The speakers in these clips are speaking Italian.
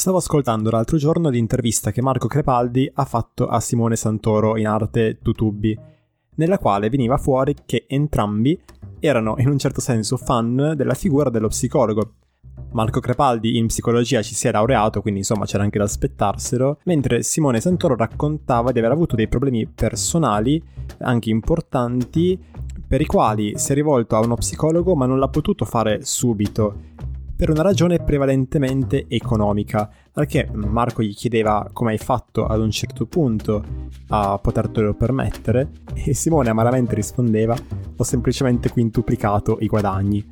Stavo ascoltando l'altro giorno l'intervista che Marco Crepaldi ha fatto a Simone Santoro in arte Tutubi, nella quale veniva fuori che entrambi erano in un certo senso fan della figura dello psicologo. Marco Crepaldi in psicologia ci si è laureato, quindi insomma c'era anche da aspettarselo, mentre Simone Santoro raccontava di aver avuto dei problemi personali, anche importanti, per i quali si è rivolto a uno psicologo ma non l'ha potuto fare subito per una ragione prevalentemente economica, perché Marco gli chiedeva come hai fatto ad un certo punto a potertelo permettere e Simone amaramente rispondeva ho semplicemente quintuplicato i guadagni.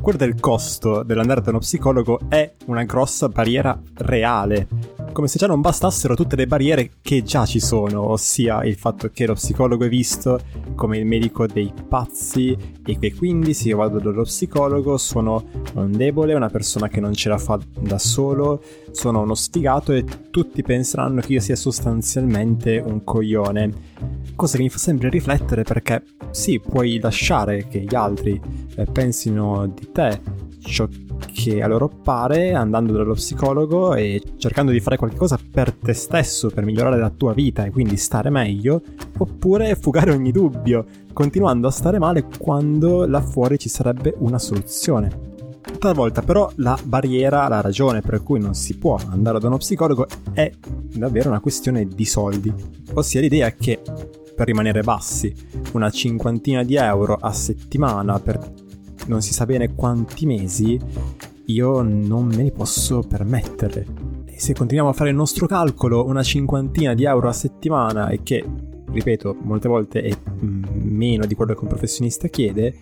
Quello del costo dell'andare da uno psicologo è una grossa barriera reale come se già non bastassero tutte le barriere che già ci sono, ossia il fatto che lo psicologo è visto come il medico dei pazzi e che quindi se io vado dallo psicologo sono un debole, una persona che non ce la fa da solo, sono uno sfigato e tutti penseranno che io sia sostanzialmente un coglione. Cosa che mi fa sempre riflettere perché sì, puoi lasciare che gli altri eh, pensino di te ciò che a loro pare andando dallo psicologo e cercando di fare qualcosa per te stesso, per migliorare la tua vita e quindi stare meglio, oppure fugare ogni dubbio, continuando a stare male quando là fuori ci sarebbe una soluzione. Talvolta però la barriera, la ragione per cui non si può andare da uno psicologo è davvero una questione di soldi, ossia l'idea che per rimanere bassi una cinquantina di euro a settimana per non si sa bene quanti mesi, io non me li posso permettere. E se continuiamo a fare il nostro calcolo, una cinquantina di euro a settimana e che, ripeto, molte volte è mm, meno di quello che un professionista chiede,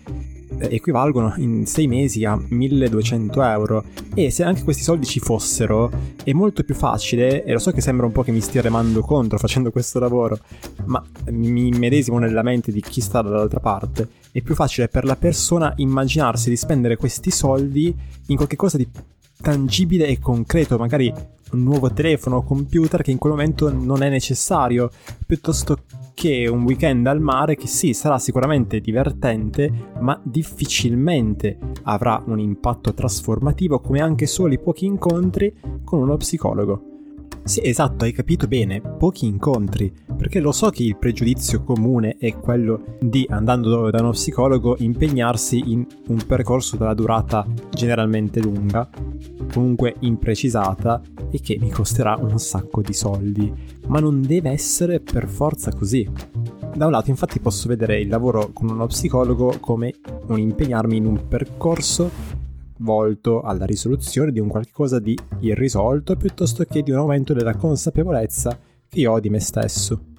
eh, equivalgono in sei mesi a 1200 euro e se anche questi soldi ci fossero è molto più facile e lo so che sembra un po' che mi stia remando contro facendo questo lavoro ma mi medesimo nella mente di chi sta dall'altra parte è più facile per la persona immaginarsi di spendere questi soldi in qualcosa di tangibile e concreto, magari un nuovo telefono o computer che in quel momento non è necessario, piuttosto che un weekend al mare che sì, sarà sicuramente divertente, ma difficilmente avrà un impatto trasformativo come anche soli pochi incontri con uno psicologo. Sì, esatto, hai capito bene, pochi incontri, perché lo so che il pregiudizio comune è quello di, andando da uno psicologo, impegnarsi in un percorso dalla durata generalmente lunga, comunque imprecisata e che mi costerà un sacco di soldi, ma non deve essere per forza così. Da un lato infatti posso vedere il lavoro con uno psicologo come un impegnarmi in un percorso volto alla risoluzione di un qualcosa di irrisolto piuttosto che di un aumento della consapevolezza che io ho di me stesso.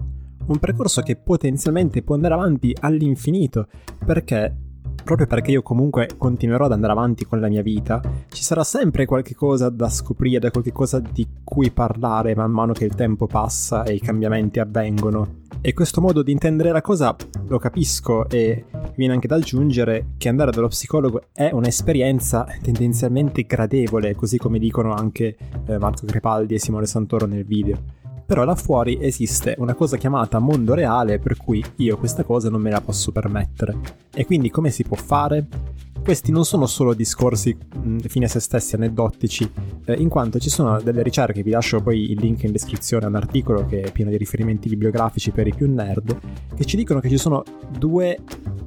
Un percorso che potenzialmente può andare avanti all'infinito, perché proprio perché io comunque continuerò ad andare avanti con la mia vita, ci sarà sempre qualche cosa da scoprire, qualche cosa di cui parlare man mano che il tempo passa e i cambiamenti avvengono. E questo modo di intendere la cosa lo capisco e viene anche da aggiungere che andare dallo psicologo è un'esperienza tendenzialmente gradevole, così come dicono anche eh, Marco Crepaldi e Simone Santoro nel video. Però là fuori esiste una cosa chiamata mondo reale per cui io questa cosa non me la posso permettere. E quindi come si può fare? Questi non sono solo discorsi mh, fine a se stessi aneddotici, eh, in quanto ci sono delle ricerche, vi lascio poi il link in descrizione all'articolo che è pieno di riferimenti bibliografici per i più nerd, che ci dicono che ci sono due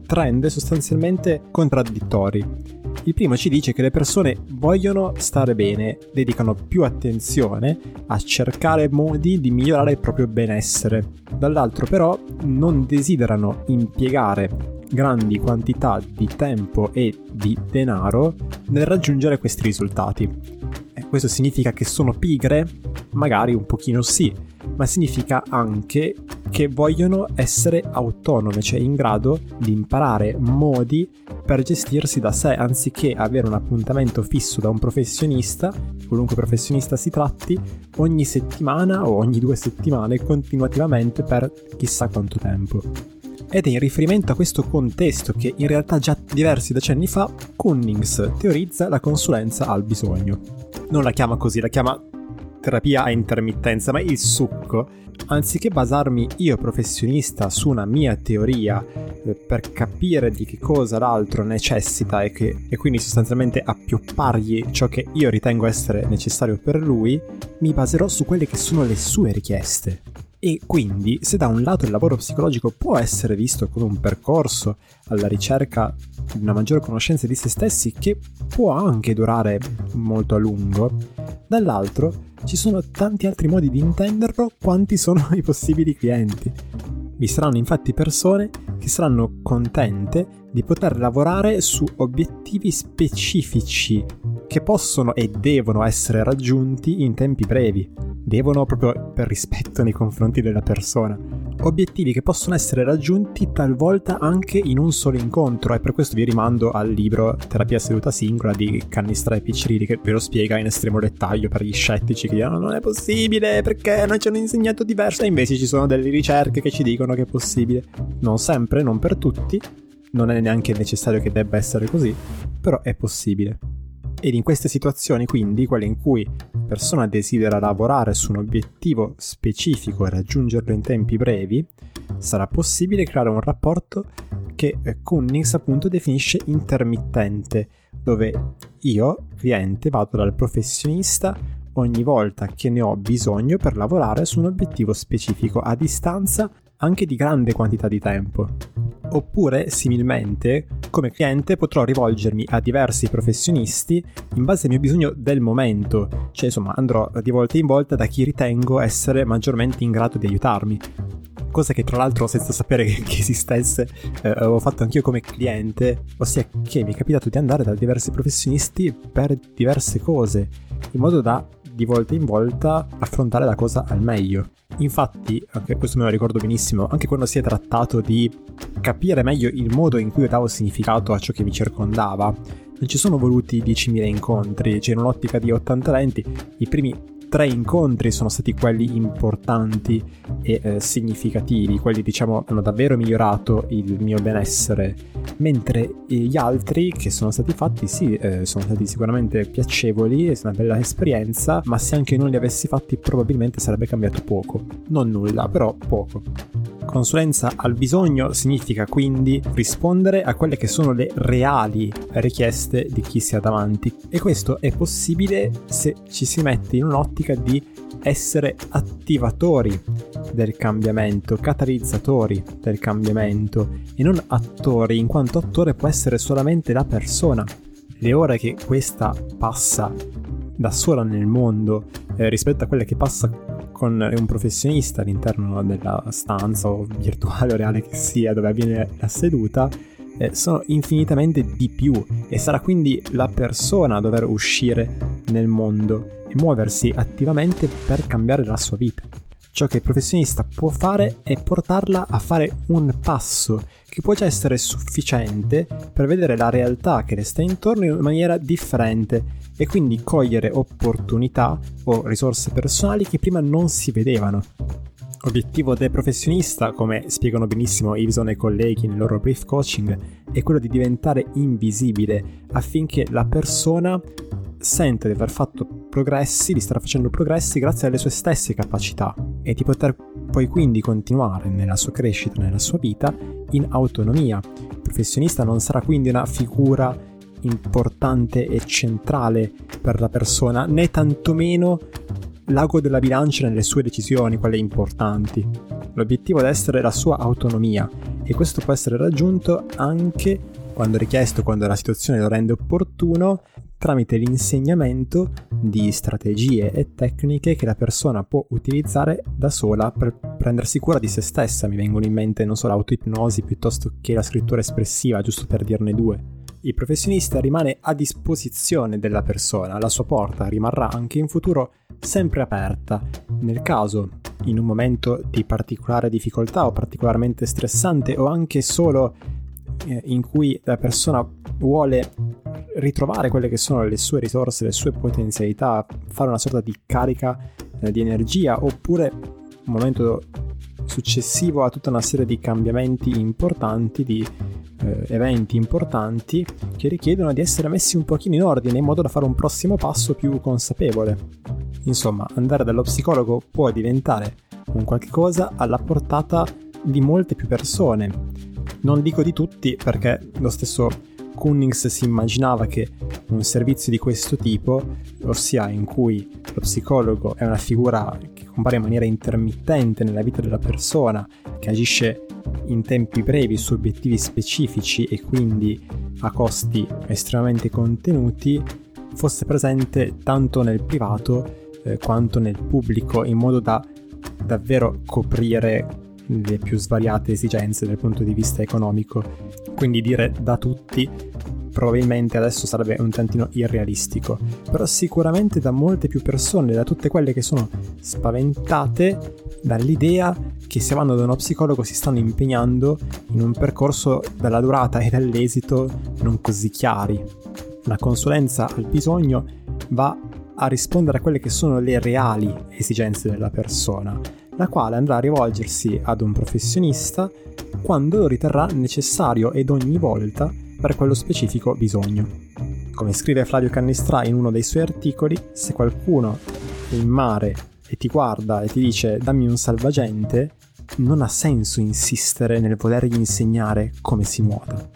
trend sostanzialmente contraddittori. Il primo ci dice che le persone vogliono stare bene, dedicano più attenzione a cercare modi di migliorare il proprio benessere. Dall'altro però non desiderano impiegare grandi quantità di tempo e di denaro nel raggiungere questi risultati. E questo significa che sono pigre? Magari un pochino sì, ma significa anche che vogliono essere autonome, cioè in grado di imparare modi per gestirsi da sé, anziché avere un appuntamento fisso da un professionista, qualunque professionista si tratti, ogni settimana o ogni due settimane continuativamente per chissà quanto tempo. Ed è in riferimento a questo contesto che in realtà già diversi decenni fa Cunnings teorizza la consulenza al bisogno. Non la chiama così, la chiama terapia a intermittenza, ma il succo, anziché basarmi io professionista su una mia teoria eh, per capire di che cosa l'altro necessita e, che, e quindi sostanzialmente appioppargli ciò che io ritengo essere necessario per lui, mi baserò su quelle che sono le sue richieste. E quindi, se da un lato il lavoro psicologico può essere visto come un percorso alla ricerca di una maggiore conoscenza di se stessi che può anche durare molto a lungo, dall'altro ci sono tanti altri modi di intenderlo quanti sono i possibili clienti. Vi saranno infatti persone che saranno contente di poter lavorare su obiettivi specifici che possono e devono essere raggiunti in tempi brevi devono proprio per rispetto nei confronti della persona. Obiettivi che possono essere raggiunti talvolta anche in un solo incontro e per questo vi rimando al libro Terapia seduta singola di Cannistra e Piccirilli che ve lo spiega in estremo dettaglio per gli scettici che dicono non è possibile perché non ci hanno insegnato diverso e invece ci sono delle ricerche che ci dicono che è possibile. Non sempre, non per tutti, non è neanche necessario che debba essere così, però è possibile. Ed in queste situazioni, quindi, quelle in cui la persona desidera lavorare su un obiettivo specifico e raggiungerlo in tempi brevi, sarà possibile creare un rapporto che eh, Cunnings appunto definisce intermittente, dove io, cliente, vado dal professionista ogni volta che ne ho bisogno per lavorare su un obiettivo specifico a distanza anche di grande quantità di tempo. Oppure, similmente, come cliente potrò rivolgermi a diversi professionisti in base al mio bisogno del momento, cioè insomma andrò di volta in volta da chi ritengo essere maggiormente in grado di aiutarmi. Cosa che tra l'altro senza sapere che, esistesse eh, avevo fatto anch'io come cliente, ossia che mi è capitato di andare da diversi professionisti per diverse cose, in modo da di volta in volta affrontare la cosa al meglio. Infatti, anche questo me lo ricordo benissimo, anche quando si è trattato di capire meglio il modo in cui io davo significato a ciò che mi circondava, non ci sono voluti 10.000 incontri, cioè in un'ottica di 80 talenti, i primi tre incontri sono stati quelli importanti e eh, significativi, quelli diciamo hanno davvero migliorato il mio benessere, mentre gli altri che sono stati fatti sì, eh, sono stati sicuramente piacevoli, è una bella esperienza, ma se anche non li avessi fatti probabilmente sarebbe cambiato poco, non nulla, però poco. Consulenza al bisogno significa quindi rispondere a quelle che sono le reali richieste di chi si ha davanti e questo è possibile se ci si mette in un'ottica di essere attivatori del cambiamento, catalizzatori del cambiamento e non attori, in quanto attore può essere solamente la persona. Le ore che questa passa da sola nel mondo eh, rispetto a quelle che passa con un professionista all'interno della stanza o virtuale o reale che sia dove avviene la seduta eh, sono infinitamente di più e sarà quindi la persona a dover uscire nel mondo e muoversi attivamente per cambiare la sua vita. Ciò che il professionista può fare è portarla a fare un passo che può già essere sufficiente per vedere la realtà che le sta intorno in maniera differente e quindi cogliere opportunità o risorse personali che prima non si vedevano. Obiettivo del professionista, come spiegano benissimo Ibson e i colleghi nel loro brief coaching, è quello di diventare invisibile affinché la persona senta di aver fatto progressi, di stare facendo progressi grazie alle sue stesse capacità e di poter poi quindi continuare nella sua crescita, nella sua vita in autonomia. Il professionista non sarà quindi una figura importante e centrale per la persona, né tantomeno l'ago della bilancia nelle sue decisioni, quelle importanti. L'obiettivo deve essere la sua autonomia e questo può essere raggiunto anche quando richiesto, quando la situazione lo rende opportuno, tramite l'insegnamento di strategie e tecniche che la persona può utilizzare da sola per prendersi cura di se stessa. Mi vengono in mente non solo l'autoipnosi piuttosto che la scrittura espressiva, giusto per dirne due il professionista rimane a disposizione della persona, la sua porta rimarrà anche in futuro sempre aperta. Nel caso, in un momento di particolare difficoltà o particolarmente stressante o anche solo eh, in cui la persona vuole ritrovare quelle che sono le sue risorse, le sue potenzialità, fare una sorta di carica eh, di energia oppure un momento successivo a tutta una serie di cambiamenti importanti, di eh, eventi importanti che richiedono di essere messi un pochino in ordine in modo da fare un prossimo passo più consapevole. Insomma, andare dallo psicologo può diventare un qualche cosa alla portata di molte più persone. Non dico di tutti perché lo stesso Cunnings si immaginava che un servizio di questo tipo, ossia in cui lo psicologo è una figura che compare in maniera intermittente nella vita della persona, che agisce in tempi brevi su obiettivi specifici e quindi a costi estremamente contenuti, fosse presente tanto nel privato eh, quanto nel pubblico in modo da davvero coprire le più svariate esigenze dal punto di vista economico. Quindi dire da tutti probabilmente adesso sarebbe un tantino irrealistico, però sicuramente da molte più persone, da tutte quelle che sono spaventate dall'idea che se vanno da uno psicologo si stanno impegnando in un percorso dalla durata e dall'esito non così chiari. La consulenza al bisogno va a rispondere a quelle che sono le reali esigenze della persona, la quale andrà a rivolgersi ad un professionista quando lo riterrà necessario ed ogni volta per quello specifico bisogno. Come scrive Flavio Cannistra in uno dei suoi articoli, se qualcuno è in mare e ti guarda e ti dice dammi un salvagente, non ha senso insistere nel volergli insegnare come si nuota.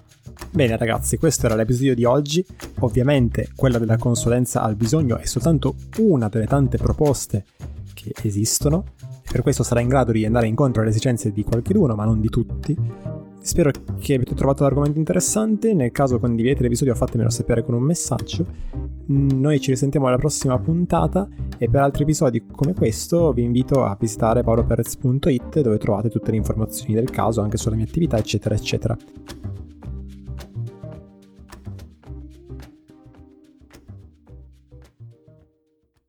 Bene ragazzi, questo era l'episodio di oggi. Ovviamente quella della consulenza al bisogno è soltanto una delle tante proposte che esistono. Per questo sarà in grado di andare incontro alle esigenze di qualcuno, ma non di tutti. Spero che abbiate trovato l'argomento interessante. Nel caso condividete l'episodio, fatemelo sapere con un messaggio. Noi ci risentiamo alla prossima puntata e per altri episodi come questo vi invito a visitare paoloperez.it dove trovate tutte le informazioni del caso, anche sulla mia attività, eccetera, eccetera.